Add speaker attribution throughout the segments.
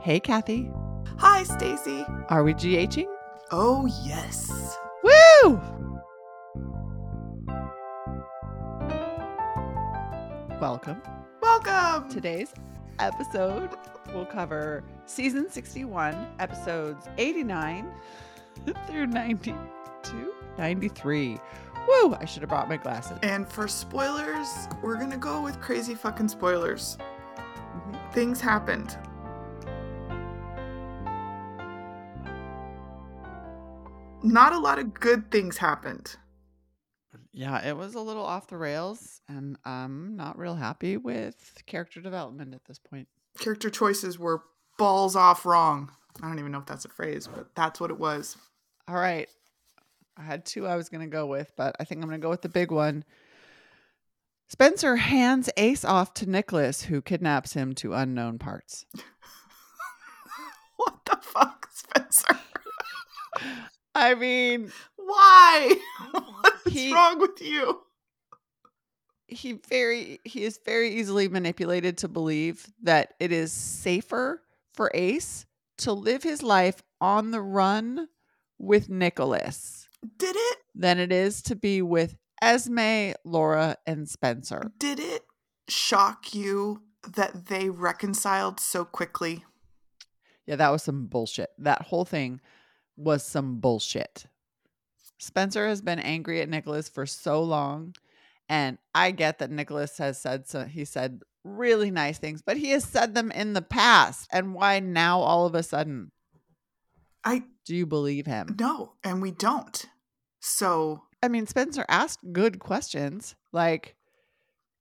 Speaker 1: Hey, Kathy.
Speaker 2: Hi, Stacy.
Speaker 1: Are we GHing?
Speaker 2: Oh, yes.
Speaker 1: Woo! Welcome.
Speaker 2: Welcome.
Speaker 1: Today's episode will cover season 61, episodes 89 through 92, 93. Woo! I should have brought my glasses.
Speaker 2: And for spoilers, we're going to go with crazy fucking spoilers.
Speaker 1: Mhm.
Speaker 2: Things happened. Not a lot of good things happened.
Speaker 1: Yeah, it was a little off the rails, and I'm not real happy with character development at this point.
Speaker 2: Character choices were balls off wrong. I don't even know if that's a phrase, but that's what it was.
Speaker 1: All right. I had two I was going to go with, but I think I'm going to go with the big one. Spencer hands Ace off to Nicholas, who kidnaps him to unknown parts.
Speaker 2: what the fuck, Spencer?
Speaker 1: I mean,
Speaker 2: Why? What is
Speaker 1: He-
Speaker 2: wrong with you?
Speaker 1: he very he is very easily manipulated to believe that it is safer for Ace to live his life on the run with Nicholas
Speaker 2: Did it?
Speaker 1: than it is to be with Esme, Laura, and Spencer.
Speaker 2: Did it shock you that they reconciled so quickly?
Speaker 1: Yeah, that was some bullshit. That whole thing was some bullshit. Spencer has been angry at Nicholas for so long. And I get that Nicholas has said so he said really nice things, but he has said them in the past. And why now all of a sudden
Speaker 2: I
Speaker 1: do you believe him?
Speaker 2: no, and we don't. So
Speaker 1: I mean, Spencer asked good questions. Like,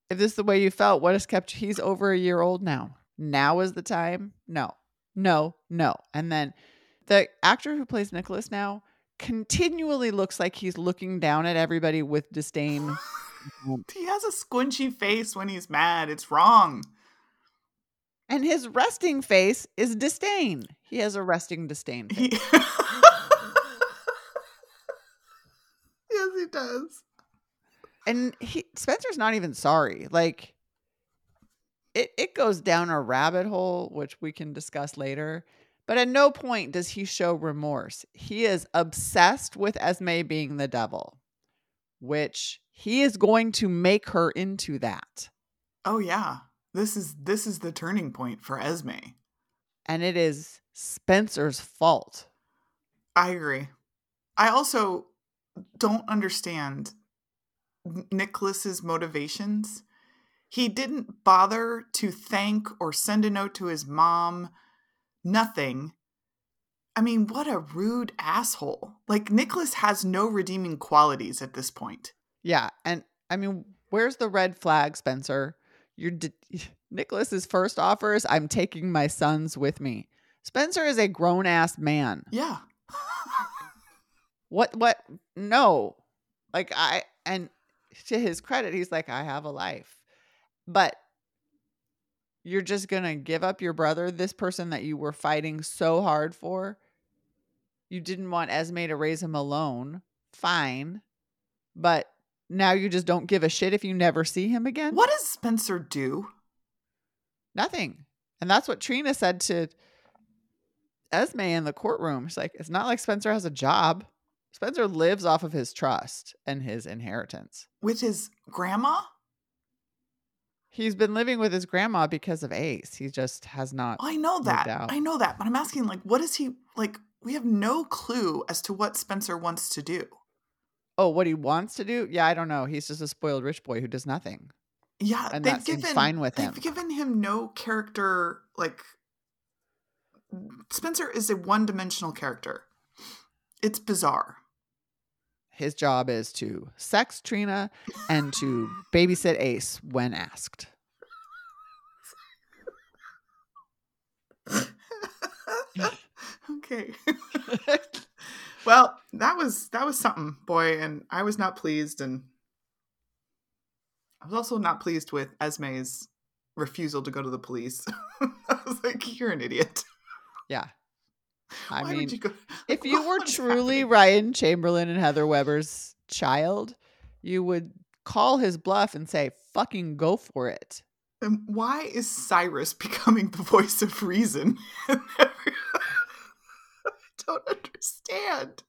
Speaker 1: if this is the way you felt, what has kept he's over a year old now? Now is the time? No, no, no. And then the actor who plays Nicholas now continually looks like he's looking down at everybody with disdain. Mm.
Speaker 2: he has a squinchy face when he's mad. It's wrong.
Speaker 1: And his resting face is disdain. He has a resting disdain. Face.
Speaker 2: He Yes, he does.
Speaker 1: and he Spencer's not even sorry. Like it it goes down a rabbit hole which we can discuss later. But at no point does he show remorse. He is obsessed with Esme being the devil, which he is going to make her into that.
Speaker 2: Oh yeah. This is this is the turning point for Esme.
Speaker 1: And it is Spencer's fault.
Speaker 2: I agree. I also don't understand Nicholas's motivations. He didn't bother to thank or send a note to his mom. Nothing. I mean, what a rude asshole. Like Nicholas has no redeeming qualities at this point.
Speaker 1: Yeah, and I mean, where's the red flag, Spencer? You're d Nicholas's first offer is I'm taking my sons with me. Spencer is a grown ass man.
Speaker 2: Yeah.
Speaker 1: What what no. Like I and to his credit, he's like, I have a life. But you're just gonna give up your brother, this person that you were fighting so hard for. You didn't want Esme to raise him alone. Fine. But now you just don't give a shit if you never see him again?
Speaker 2: what does Spencer do?
Speaker 1: Nothing. And that's what Trina said to Esme in the courtroom. She's like, it's not like Spencer has a job. Spencer lives off of his trust and his inheritance.
Speaker 2: With his grandma?
Speaker 1: He's been living with his grandma because of Ace. He just has not.
Speaker 2: I know that. I know that. But I'm asking, like, what is he like? We have no clue as to what Spencer wants to do.
Speaker 1: Oh, what he wants to do? Yeah, I don't know. He's just a spoiled rich boy who does nothing.
Speaker 2: Yeah,
Speaker 1: And
Speaker 2: they've given
Speaker 1: fine with
Speaker 2: they've
Speaker 1: him.
Speaker 2: given him no character. Like Spencer is a one-dimensional character. It's bizarre.
Speaker 1: His job is to sex Trina and to babysit Ace when asked.
Speaker 2: okay. well, that was that was something, boy, and I was not pleased, and I was also not pleased with Esme's refusal to go to the police. I was like, "You're an idiot."
Speaker 1: Yeah. I
Speaker 2: Why
Speaker 1: mean,
Speaker 2: you go?
Speaker 1: if you were truly
Speaker 2: happening?
Speaker 1: Ryan Chamberlain and Heather Weber's child, you would call his bluff and say, fucking go for it.
Speaker 2: And why is Cyrus becoming the voice of reason? I don't understand.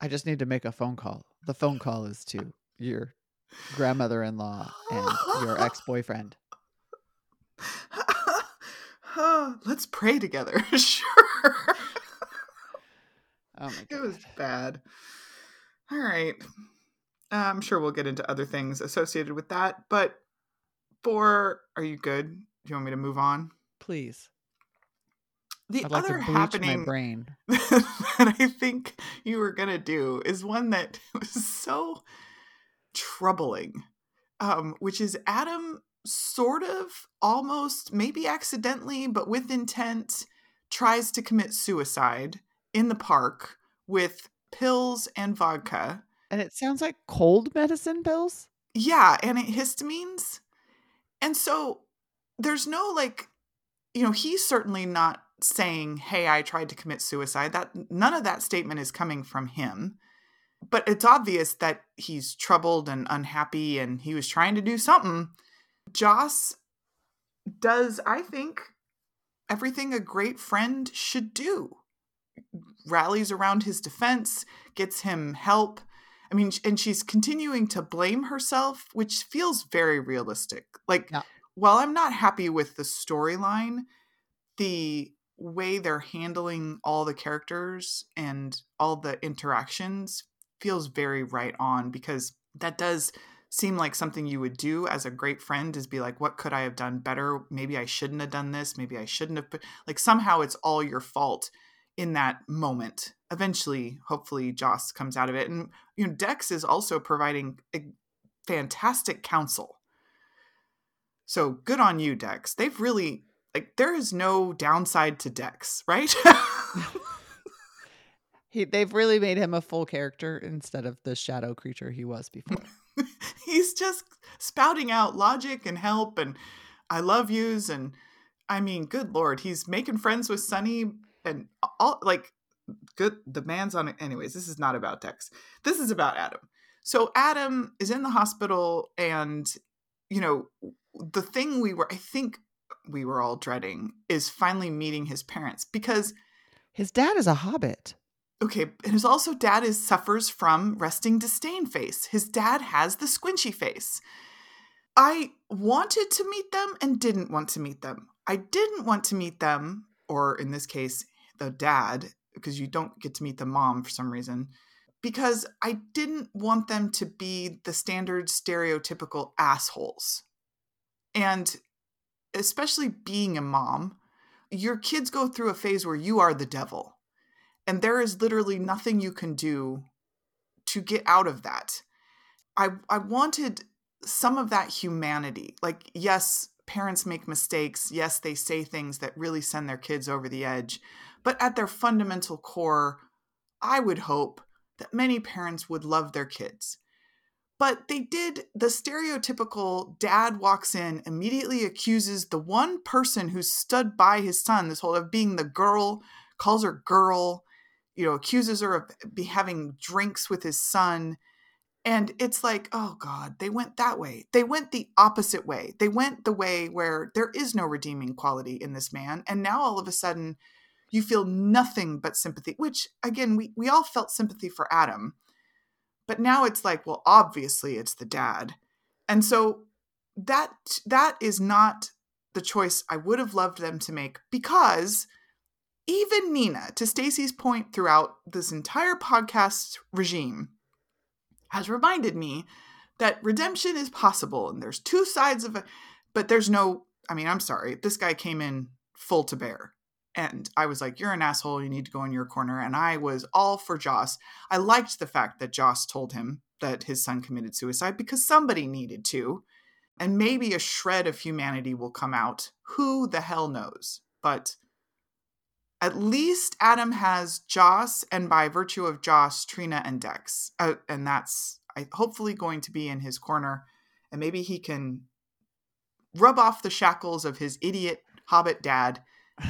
Speaker 1: I just need to make a phone call. The phone call is to your grandmother in law and your ex boyfriend.
Speaker 2: Let's pray together. sure.
Speaker 1: Oh my
Speaker 2: It was bad. All right. I'm sure we'll get into other things associated with that. But for, are you good? Do you want me to move on?
Speaker 1: Please.
Speaker 2: The
Speaker 1: I'd like
Speaker 2: other
Speaker 1: to bleach my
Speaker 2: happening
Speaker 1: brain.
Speaker 2: that I think you were going to do is one that was so troubling, um, which is Adam sort of almost, maybe accidentally, but with intent, tries to commit suicide in the park with pills and vodka.
Speaker 1: And it sounds like cold medicine pills.
Speaker 2: Yeah, and antihistamines. And so there's no like, you know, he's certainly not saying, "Hey, I tried to commit suicide." That none of that statement is coming from him. But it's obvious that he's troubled and unhappy and he was trying to do something. Joss does, I think, everything a great friend should do. Rallies around his defense, gets him help. I mean, and she's continuing to blame herself, which feels very realistic. Like,
Speaker 1: Yeah.
Speaker 2: while I'm not happy with the storyline, the way they're handling all the characters and all the interactions feels very right on because that does seem like something you would do as a great friend is be like what could i have done better maybe i shouldn't have done this maybe i shouldn't have put like somehow it's all your fault in that moment. Eventually hopefully joss comes out of it. And you know dex is also providing a fantastic counsel. So good on you dex. They've really like there is no downside to dex right?
Speaker 1: He, they've really made him a full character instead of the shadow creature he was before.
Speaker 2: he's just spouting out logic and help and I love yous and I mean, good lord, he's making friends with Sonny and all like good the man's on it. Anyways, this is not about Dex. This is about Adam. So Adam is in the hospital and you know, the thing we were I think we were all dreading is finally meeting his parents because
Speaker 1: His dad is a hobbit.
Speaker 2: Okay, and his also dad is suffers from resting disdain face. His dad has the squinchy face. I wanted to meet them and didn't want to meet them. I didn't want to meet them, or in this case, the dad, because you don't get to meet the mom for some reason, because I didn't want them to be the standard stereotypical assholes. And especially being a mom, your kids go through a phase where you are the devil and there is literally nothing you can do to get out of that i i wanted some of that humanity like yes parents make mistakes yes they say things that really send their kids over the edge but at their fundamental core i would hope that many parents would love their kids but they did the stereotypical dad walks in immediately accuses the one person who stood by his son this whole of being the girl calls her girl you know, accuses her of be having drinks with his son. And it's like, oh God, they went that way. They went the opposite way. They went the way where there is no redeeming quality in this man. And now all of a sudden, you feel nothing but sympathy, which again, we, we all felt sympathy for Adam. But now it's like, well, obviously it's the dad. And so that that is not the choice I would have loved them to make because even Nina, to Stacy's point throughout this entire podcast regime, has reminded me that redemption is possible and there's two sides of it, but there's no, I mean, I'm sorry, this guy came in full to bear. And I was like, you're an asshole. You need to go in your corner. And I was all for Joss. I liked the fact that Joss told him that his son committed suicide because somebody needed to. And maybe a shred of humanity will come out. Who the hell knows? But at least Adam has Joss, and by virtue of Joss, Trina and Dex, uh, and that's I, hopefully going to be in his corner, and maybe he can rub off the shackles of his idiot hobbit dad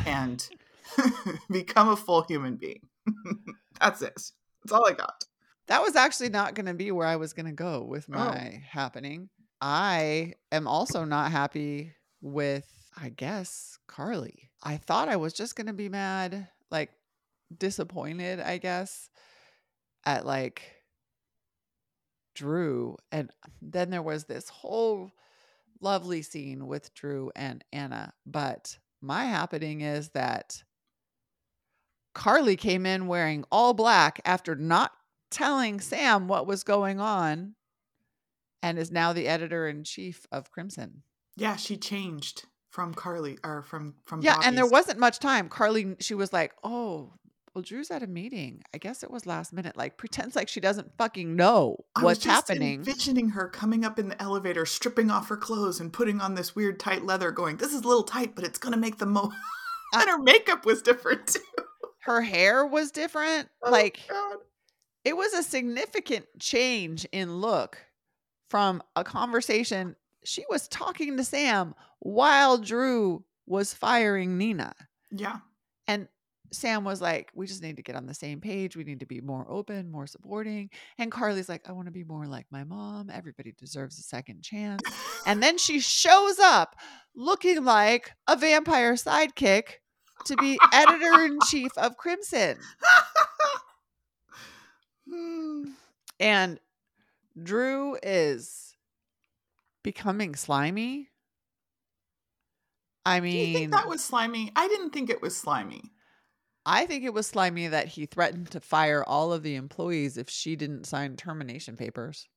Speaker 2: and become a full human being. that's it. That's all I got.
Speaker 1: That was actually not going to be where I was going to go with my oh. happening. I am also not happy with, I guess, Carly. I thought I was just going to be mad, like disappointed, I guess, at like Drew. And then there was this whole lovely scene with Drew and Anna. But my happening is that Carly came in wearing all black after not telling Sam what was going on and is now the editor in chief of Crimson.
Speaker 2: Yeah, she changed from Carly or from from
Speaker 1: Yeah, and there wasn't much time. Carly she was like, "Oh, well Drew's at a meeting. I guess it was last minute." Like pretends like she doesn't fucking know
Speaker 2: I was
Speaker 1: what's
Speaker 2: just
Speaker 1: happening.
Speaker 2: Envisioning her coming up in the elevator, stripping off her clothes and putting on this weird tight leather, going, "This is a little tight, but it's gonna make the mo."
Speaker 1: Uh
Speaker 2: and her makeup was different too.
Speaker 1: Her hair was different.
Speaker 2: Oh,
Speaker 1: like
Speaker 2: God.
Speaker 1: it was a significant change in look from a conversation she was talking to Sam while Drew was firing Nina.
Speaker 2: yeah,
Speaker 1: And Sam was like, We just need to get on the same page. We need to be more open, more supporting. And Carly's like, I want to be more like my mom. Everybody deserves a second chance. And then she shows up looking like a vampire sidekick to be editor in chief of Crimson. And Drew is becoming slimy. I
Speaker 2: Do you
Speaker 1: mean,
Speaker 2: think that was slimy? I didn't think it was slimy.
Speaker 1: I think it was slimy that he threatened to fire all of the employees if she didn't sign termination papers.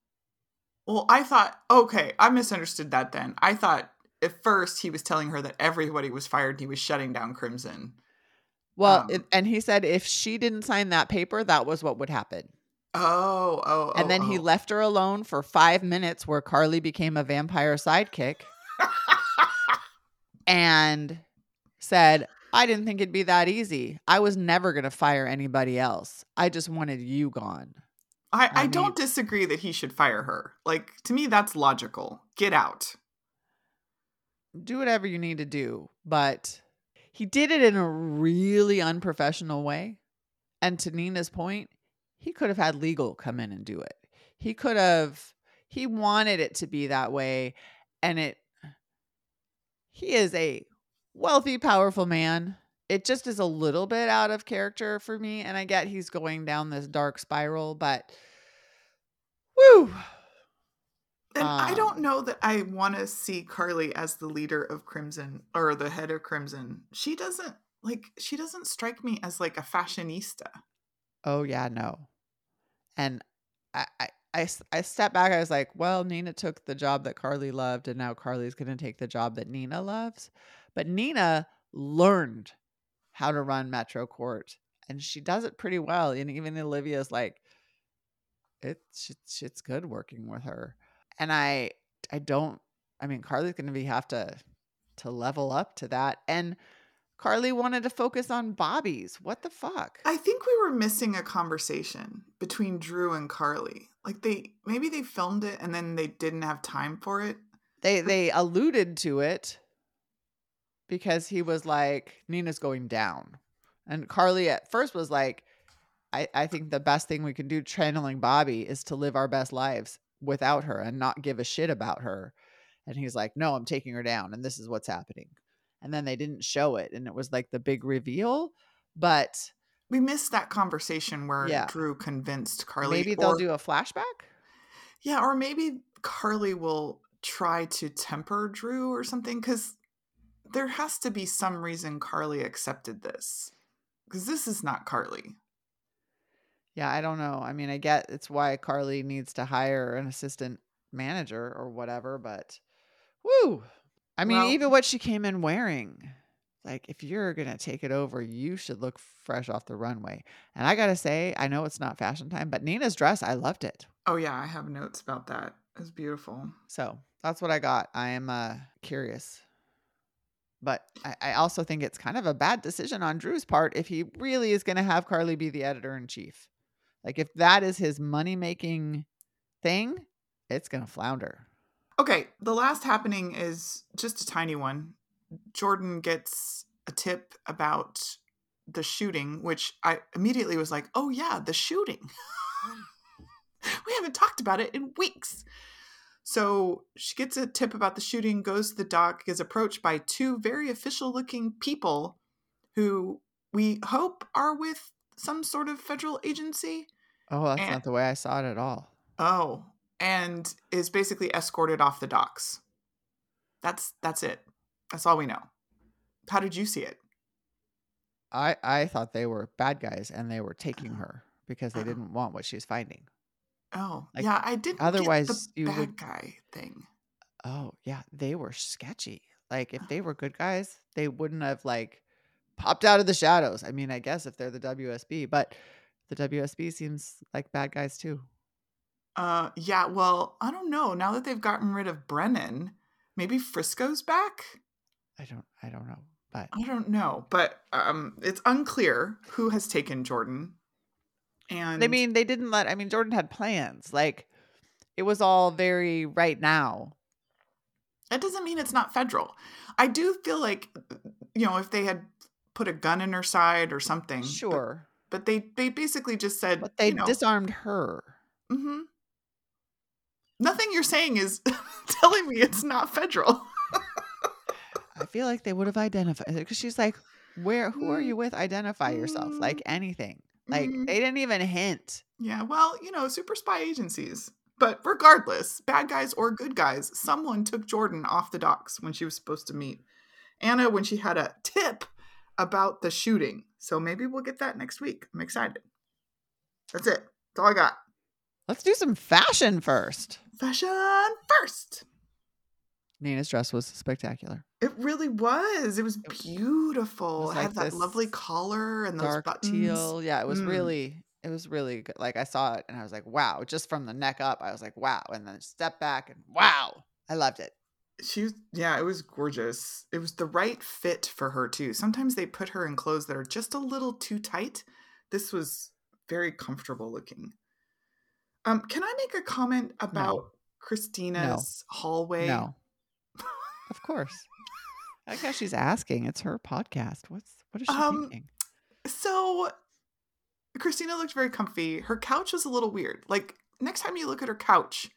Speaker 2: Well, I thought, okay, I misunderstood that then. I thought at first he was telling her that everybody was fired. And he was shutting down Crimson.
Speaker 1: Well,
Speaker 2: Um,
Speaker 1: it, and he said if she didn't sign that paper, that was what would happen.
Speaker 2: Oh, oh,
Speaker 1: and then
Speaker 2: oh,
Speaker 1: he
Speaker 2: oh.
Speaker 1: left her alone for five minutes where Carly became a vampire sidekick and said, I didn't think it'd be that easy. I was never going to fire anybody else. I just wanted you gone.
Speaker 2: I, I,
Speaker 1: I
Speaker 2: don't disagree that he should fire her. Like, to me, that's logical. Get out.
Speaker 1: Do whatever you need to do. But he did it in a really unprofessional way. And to Nina's point, he could have had legal come in and do it. He could have, he wanted it to be that way. And it, he is a wealthy, powerful man. It just is a little bit out of character for me. And I get he's going down this dark spiral, but woo.
Speaker 2: And I
Speaker 1: Um,
Speaker 2: don't know that I want to see Carly as the leader of Crimson or the head of Crimson. She doesn't like she doesn't strike me as like a fashionista.
Speaker 1: Oh yeah, no. And I I I, I stepped back. I was like, well, Nina took the job that Carly loved, and now Carly's going to take the job that Nina loves. But Nina learned how to run Metro Court, and she does it pretty well. And even Olivia's like, it's it's, good working with her. And I I don't. I mean, Carly's going to be have to to level up to that. And Carly wanted to focus on Bobbie's. What the fuck?
Speaker 2: I think we were missing a conversation between Drew and Carly. Like they maybe they filmed it and then they didn't have time for it.
Speaker 1: they they alluded to it because he was like nina's going down and carly at first was like i i think the best thing we can do channeling bobbie is to live our best lives without her and not give a shit about her and he's like no i'm taking her down and this is what's happening and then they didn't show it and it was like the big reveal but
Speaker 2: We missed that conversation where
Speaker 1: Yeah.
Speaker 2: Drew convinced Carly.
Speaker 1: maybe they'll
Speaker 2: or-
Speaker 1: do a flashback
Speaker 2: Yeah, or maybe Carly will try to temper Drew or something because there has to be some reason Carly accepted this. Because this is not Carly.
Speaker 1: Yeah, I don't know. I mean, I get it's why Carly needs to hire an assistant manager or whatever, but woo. I mean,
Speaker 2: Well-
Speaker 1: even what she came in wearing. Like, if you're going to take it over, you should look fresh off the runway. And I got to say, I know it's not fashion time, but Nina's dress, I loved it.
Speaker 2: Oh, yeah, I have notes about that. It's beautiful.
Speaker 1: So that's what I got. I am uh, curious. But I, I also think it's kind of a bad decision on Drew's part if he really is going to have Carly be the editor in chief. Like, if that is his money making thing, it's going to flounder.
Speaker 2: Okay, the last happening is just a tiny one. Jordan gets a tip about the shooting, which I immediately was like, oh, yeah, the shooting. we haven't talked about it in weeks. So she gets a tip about the shooting, goes to the dock, is approached by two very official looking people who we hope are with some sort of federal agency.
Speaker 1: Oh, that's
Speaker 2: And-
Speaker 1: not the way I saw it at all.
Speaker 2: Oh, and is basically escorted off the docks. That's that's it. That's all we know. How did you see it?
Speaker 1: I I thought they were bad guys and they were taking
Speaker 2: Oh.
Speaker 1: her because they
Speaker 2: Oh.
Speaker 1: didn't want what she's finding.
Speaker 2: Oh,
Speaker 1: Like,
Speaker 2: yeah, I didn't.
Speaker 1: otherwise you
Speaker 2: bad
Speaker 1: would-
Speaker 2: guy thing.
Speaker 1: Oh, yeah, they were sketchy. Like if they were good guys, they wouldn't have like popped out of the shadows. I mean, I guess if they're the WSB, but the WSB seems like bad guys too.
Speaker 2: Uh, yeah. Well, I don't know. Now that they've gotten rid of Brennan, maybe Frisco's back.
Speaker 1: I don't I don't know. But
Speaker 2: I don't know, but um, it's unclear who has taken Jordan. And
Speaker 1: I mean, they didn't let I mean, Jordan had plans. Like it was all very right now.
Speaker 2: that doesn't mean it's not federal. I do feel like, you know, if they had put a gun in her side or something,
Speaker 1: Sure.
Speaker 2: But, they they basically just said,
Speaker 1: But they
Speaker 2: you know,
Speaker 1: disarmed her.
Speaker 2: Mm-hmm. Nothing you're saying is telling me it's not federal.
Speaker 1: I feel like they would have identified because she's like, "Where? Who are
Speaker 2: Mm,
Speaker 1: you with? Identify yourself."
Speaker 2: mm,
Speaker 1: Like anything. Like
Speaker 2: mm.
Speaker 1: they didn't even hint.
Speaker 2: Yeah, well, you know, super spy agencies. But regardless, bad guys or good guys, someone took Jordan off the docks when she was supposed to meet Anna when she had a tip about the shooting. So maybe we'll get that next week. I'm excited. That's it. That's all I got.
Speaker 1: Let's do some fashion first.
Speaker 2: Fashion first.
Speaker 1: Nina's dress was spectacular.
Speaker 2: It really was. It was beautiful.
Speaker 1: was
Speaker 2: it had that lovely collar and those
Speaker 1: Dark
Speaker 2: buttons.
Speaker 1: teal. Yeah, it was
Speaker 2: Mm.
Speaker 1: really, it was really good. Like I saw it and I was like, wow. Just from the neck up, I was like, wow. And then step back and wow. I loved it.
Speaker 2: She was, yeah, it was gorgeous. It was the right fit for her too. Sometimes they put her in clothes that are just a little too tight. This was very comfortable looking. Um, can I make a comment about Kristina's hallway?
Speaker 1: No. of course. I like how she's asking. It's her podcast. What's what is she
Speaker 2: Um,
Speaker 1: thinking?
Speaker 2: So Kristina looked very comfy. Her couch was a little weird. Like next time you look at her couch,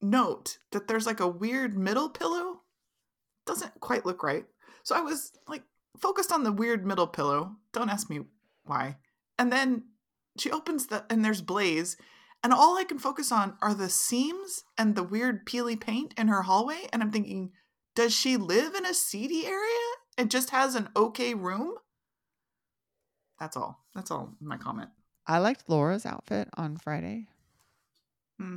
Speaker 2: note that there's like a weird middle pillow. Doesn't quite look right. So I was like focused on the weird middle pillow. Don't ask me why. And then she opens the and there's Blaze. And all I can focus on are the seams and the weird peely paint in her hallway. And I'm thinking, does she live in a seedy area and just has an okay room? That's all. That's all my comment.
Speaker 1: I liked Laura's outfit on Friday.
Speaker 2: Hmm.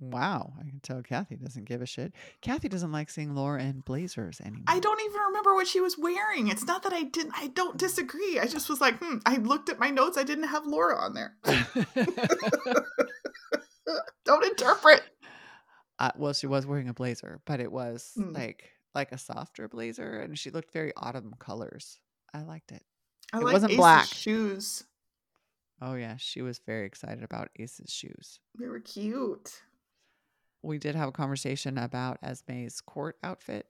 Speaker 1: Wow. I can tell Kathy doesn't give a shit. Kathy doesn't like seeing Laura in blazers anymore.
Speaker 2: I don't even remember what she was wearing. It's not that I didn't I don't disagree. I just was like, hmm, I looked at my notes, I didn't have Laura on there. don't interpret.
Speaker 1: Uh, well, she was wearing a blazer, but it was
Speaker 2: Hmm.
Speaker 1: like like a softer blazer, and she looked very autumn colors. I liked it.
Speaker 2: I
Speaker 1: It
Speaker 2: like
Speaker 1: wasn't
Speaker 2: Ace's
Speaker 1: black.
Speaker 2: shoes.
Speaker 1: Oh yeah, she was very excited about Ace's shoes.
Speaker 2: They were cute.
Speaker 1: We did have a conversation about Esme's court outfit.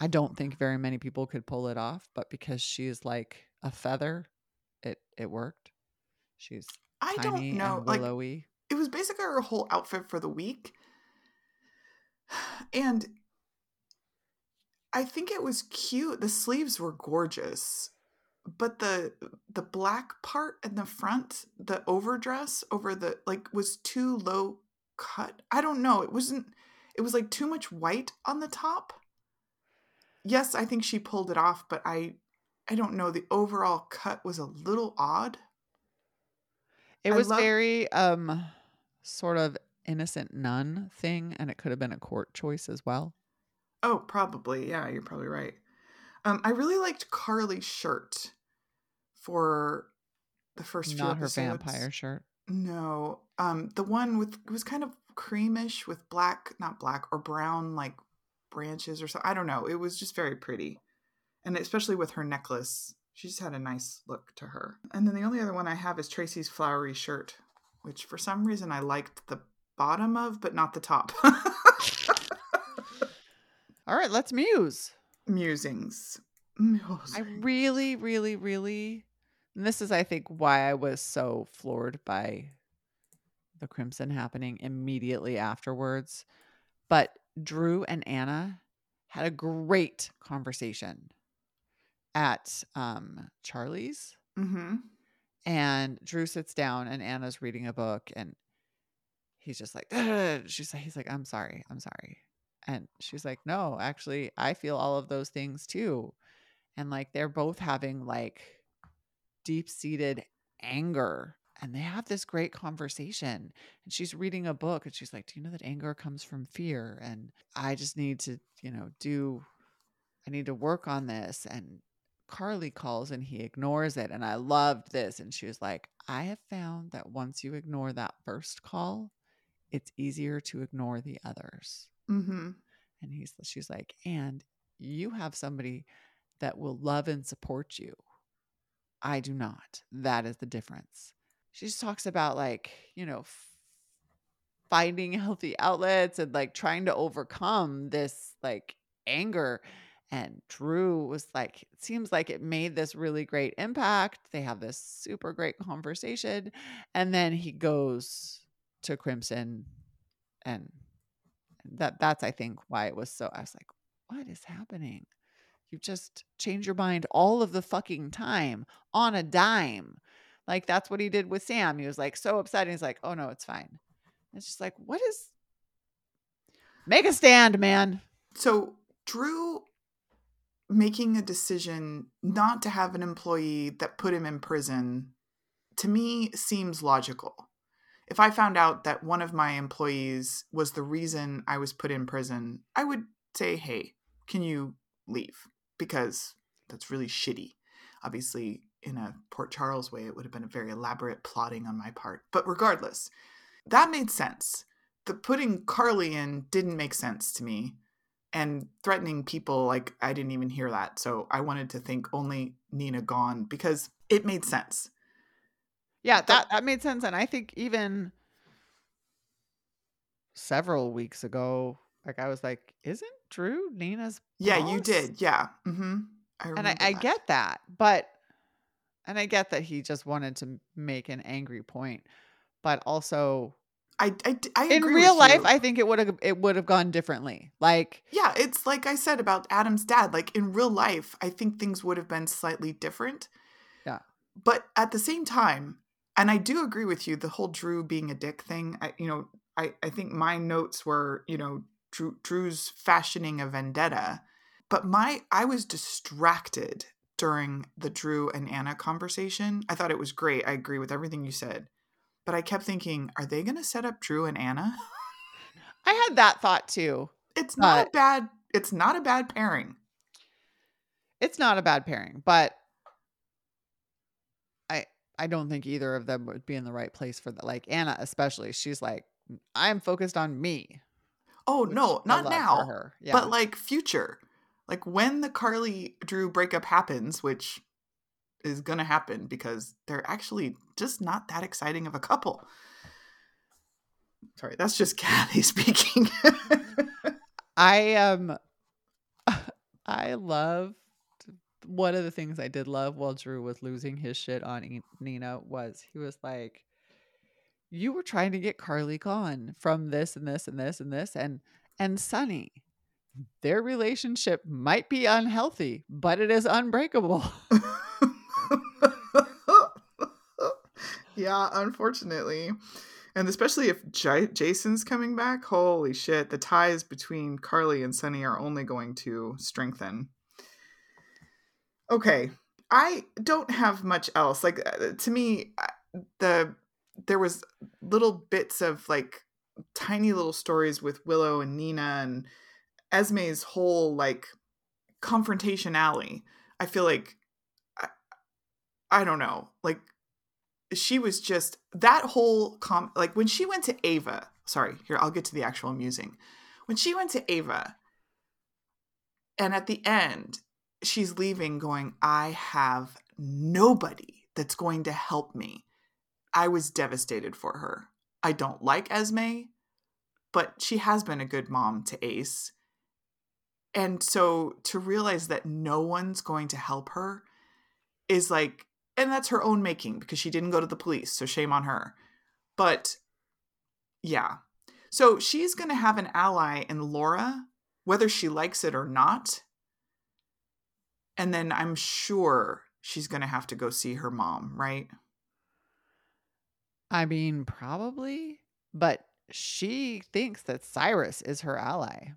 Speaker 1: I don't think very many people could pull it off, but because she's like a feather, it it worked. She's
Speaker 2: I don't know. Like it was basically her whole outfit for the week. And I think it was cute. The sleeves were gorgeous. But the the black part in the front, the overdress over the like was too low cut. I don't know. It wasn't it was like too much white on the top. Yes, I think she pulled it off, but I I don't know. The overall cut was a little odd.
Speaker 1: It was
Speaker 2: love-
Speaker 1: very um sort of innocent nun thing, and it could have been a court choice as well.
Speaker 2: Oh, probably. Yeah, you're probably right. Um, I really liked Carly's shirt for the first few
Speaker 1: Not her vampire shirt.
Speaker 2: No, um, the one with it was kind of creamish with black, not black or brown, like branches or something. I don't know. It was just very pretty, and especially with her necklace, she just had a nice look to her. And then the only other one I have is Tracy's flowery shirt, which for some reason I liked the bottom of, but not the top.
Speaker 1: All right, let's muse.
Speaker 2: Musings.
Speaker 1: I really, really, really, and this is, I think, why I was so floored by the crimson happening immediately afterwards. But Drew and Anna had a great conversation at um, Charlie's.
Speaker 2: Mm-hmm.
Speaker 1: And Drew sits down and Anna's reading a book and he's just like, "Ugh." she's like, he's like, I'm sorry, I'm sorry. And she's like, no, actually, I feel all of those things too. And like they're both having like deep seated anger and they have this great conversation. And she's reading a book and she's like, Do you know that anger comes from fear? And I just need to, you know, do, I need to work on this. And Carly calls and he ignores it. And I loved this. And she was like, I have found that once you ignore that first call, it's easier to ignore the others.
Speaker 2: Mm-hmm.
Speaker 1: And he's she's like, and you have somebody that will love and support you. I do not. That is the difference. She just talks about like, you know, f- finding healthy outlets and like trying to overcome this like anger. And Drew was like, it seems like it made this really great impact. They have this super great conversation. And then he goes to Crimson and that that's I think why it was so I was like, what is happening? You just change your mind all of the fucking time on a dime. Like that's what he did with Sam. He was like so upset. And he's like, oh no, it's fine. It's just like, what is make a stand, man.
Speaker 2: So Drew making a decision not to have an employee that put him in prison to me seems logical. If I found out that one of my employees was the reason I was put in prison, I would say, "Hey, can you leave?" Because that's really shitty. Obviously, in a Port Charles way, it would have been a very elaborate plotting on my part. But regardless, that made sense. The putting Carly in didn't make sense to me. And threatening people, like, I didn't even hear that. So I wanted to think only Nina gone because it made sense.
Speaker 1: Yeah, that that made sense. And I think even several weeks ago, like I was like, isn't Drew Nina's
Speaker 2: Yeah, you did. Yeah. Mm-hmm. I
Speaker 1: and I, I get that, but and I get that he just wanted to make an angry point, but also
Speaker 2: I, I, I
Speaker 1: in real life,
Speaker 2: you.
Speaker 1: I think it would have it would have gone differently. Like
Speaker 2: Yeah, it's like I said about Adam's dad. Like in real life, I think things would have been slightly different.
Speaker 1: Yeah.
Speaker 2: But at the same time, and I do agree with you, the whole Drew being a dick thing. I, you know, I, I think my notes were, you know, Drew, Drew's fashioning a vendetta. But my, I was distracted during the Drew and Anna conversation. I thought it was great. I agree with everything you said. But I kept thinking, are they going to set up Drew and Anna?
Speaker 1: I had that thought too.
Speaker 2: It's not a bad. It's not a bad pairing.
Speaker 1: It's not a bad pairing, but I don't think either of them would be in the right place for that. Like Anna, especially, she's like, I'm focused on me.
Speaker 2: Oh no, not now.
Speaker 1: her. Yeah.
Speaker 2: But like future. Like when the Carly Drew breakup happens, which is gonna happen because they're actually just not that exciting of a couple. Sorry, that's just Kathy speaking.
Speaker 1: I um I loved one of the things I did love while Drew was losing his shit on Nina was he was like you were trying to get Carly gone from this and this and this and this and and Sonny their relationship might be unhealthy but it is unbreakable.
Speaker 2: yeah, unfortunately. And especially if J- Jason's coming back, holy shit, the ties between Carly and Sonny are only going to strengthen. Okay, I don't have much else. Like uh, to me, uh, the there was little bits of like tiny little stories with Willow and Nina and Esme's whole like confrontation alley. I feel like I, I don't know, like she was just that whole com like when she went to Ava. Sorry, here I'll get to the actual musing. When she went to Ava, and at the end she's leaving, going, "I have nobody that's going to help me." I was devastated for her. I don't like Esme, but she has been a good mom to Ace. And so to realize that no one's going to help her is like, and that's her own making because she didn't go to the police, so shame on her. But Yeah. So she's going to have an ally in Laura, whether she likes it or not. And then I'm sure she's going to have to go see her mom, right?
Speaker 1: I mean, probably, but she thinks that Cyrus is her ally.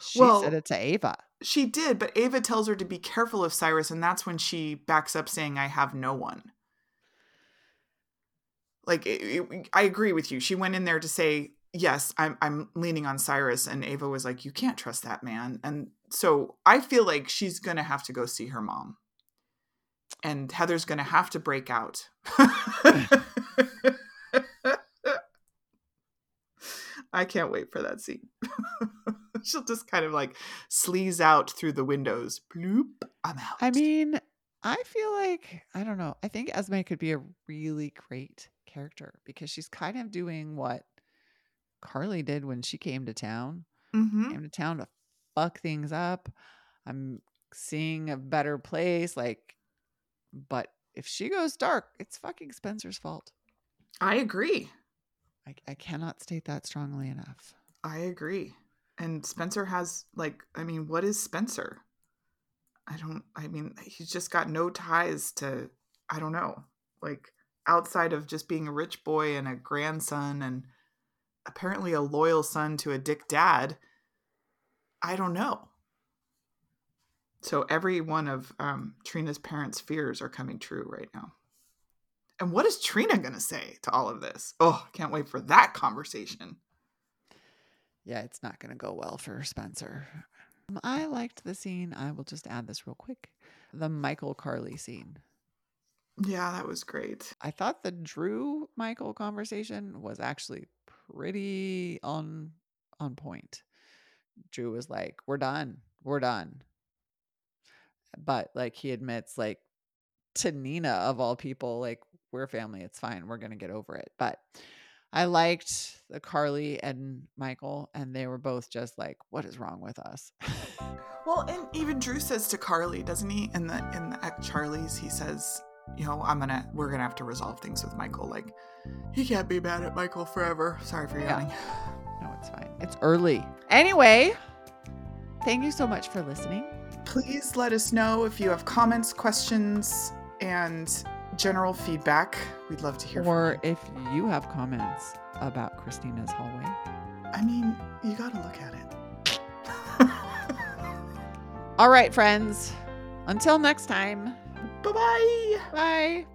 Speaker 1: She
Speaker 2: Well-
Speaker 1: said it to Ava.
Speaker 2: She did, but Ava tells her to be careful of Cyrus, and that's when she backs up saying, I have no one. Like, it, it- I agree with you. She went in there to say, Yes, I'm, I'm leaning on Cyrus, and Ava was like, You can't trust that man. And so I feel like she's going to have to go see her mom. And Heather's going to have to break out. I can't wait for that scene. She'll just kind of like sleaze out through the windows. Bloop, I'm out.
Speaker 1: I mean, I feel like, I don't know, I think Esme could be a really great character because she's kind of doing what Carly did when she came to town.
Speaker 2: Mhm.
Speaker 1: Came to town to fuck things up. I'm seeing a better place. Like, but if she goes dark, it's fucking Spencer's fault.
Speaker 2: I agree.
Speaker 1: I, I cannot state that strongly enough.
Speaker 2: I agree. And Spencer has like, I mean, what is Spencer? I don't. I mean, he's just got no ties to. I don't know. Like outside of just being a rich boy and a grandson and apparently a loyal son to a dick dad. I don't know. So every one of um, Trina's parents' fears are coming true right now. And what is Trina going to say to all of this? Oh, I can't wait for that conversation.
Speaker 1: Yeah, it's not going to go well for Spencer. Um, I liked the scene. I will just add this real quick. The Michael Carly scene.
Speaker 2: Yeah, that was great.
Speaker 1: I thought the Drew Michael conversation was actually pretty on on point. Drew was like, "We're done. We're done." But like he admits like to Nina of all people, like we're family, it's fine. We're going to get over it. But I liked the Carly and Michael and they were both just like, "What is wrong with us?"
Speaker 2: Well, and even Drew says to Carly, doesn't he? In the in the at Charlie's, he says, you know, I'm gonna we're gonna have to resolve things with Michael. Like, he can't be mad at Michael forever. Sorry for
Speaker 1: Yeah. no, it's fine. It's early. Anyway, thank you so much for listening.
Speaker 2: Please let us know if you have comments, questions, and general feedback. We'd love to hear
Speaker 1: or
Speaker 2: from you.
Speaker 1: if you have comments about Kristina's hallway.
Speaker 2: I mean, you gotta look at it.
Speaker 1: All right, friends. Until next time.
Speaker 2: bye bye.
Speaker 1: Bye.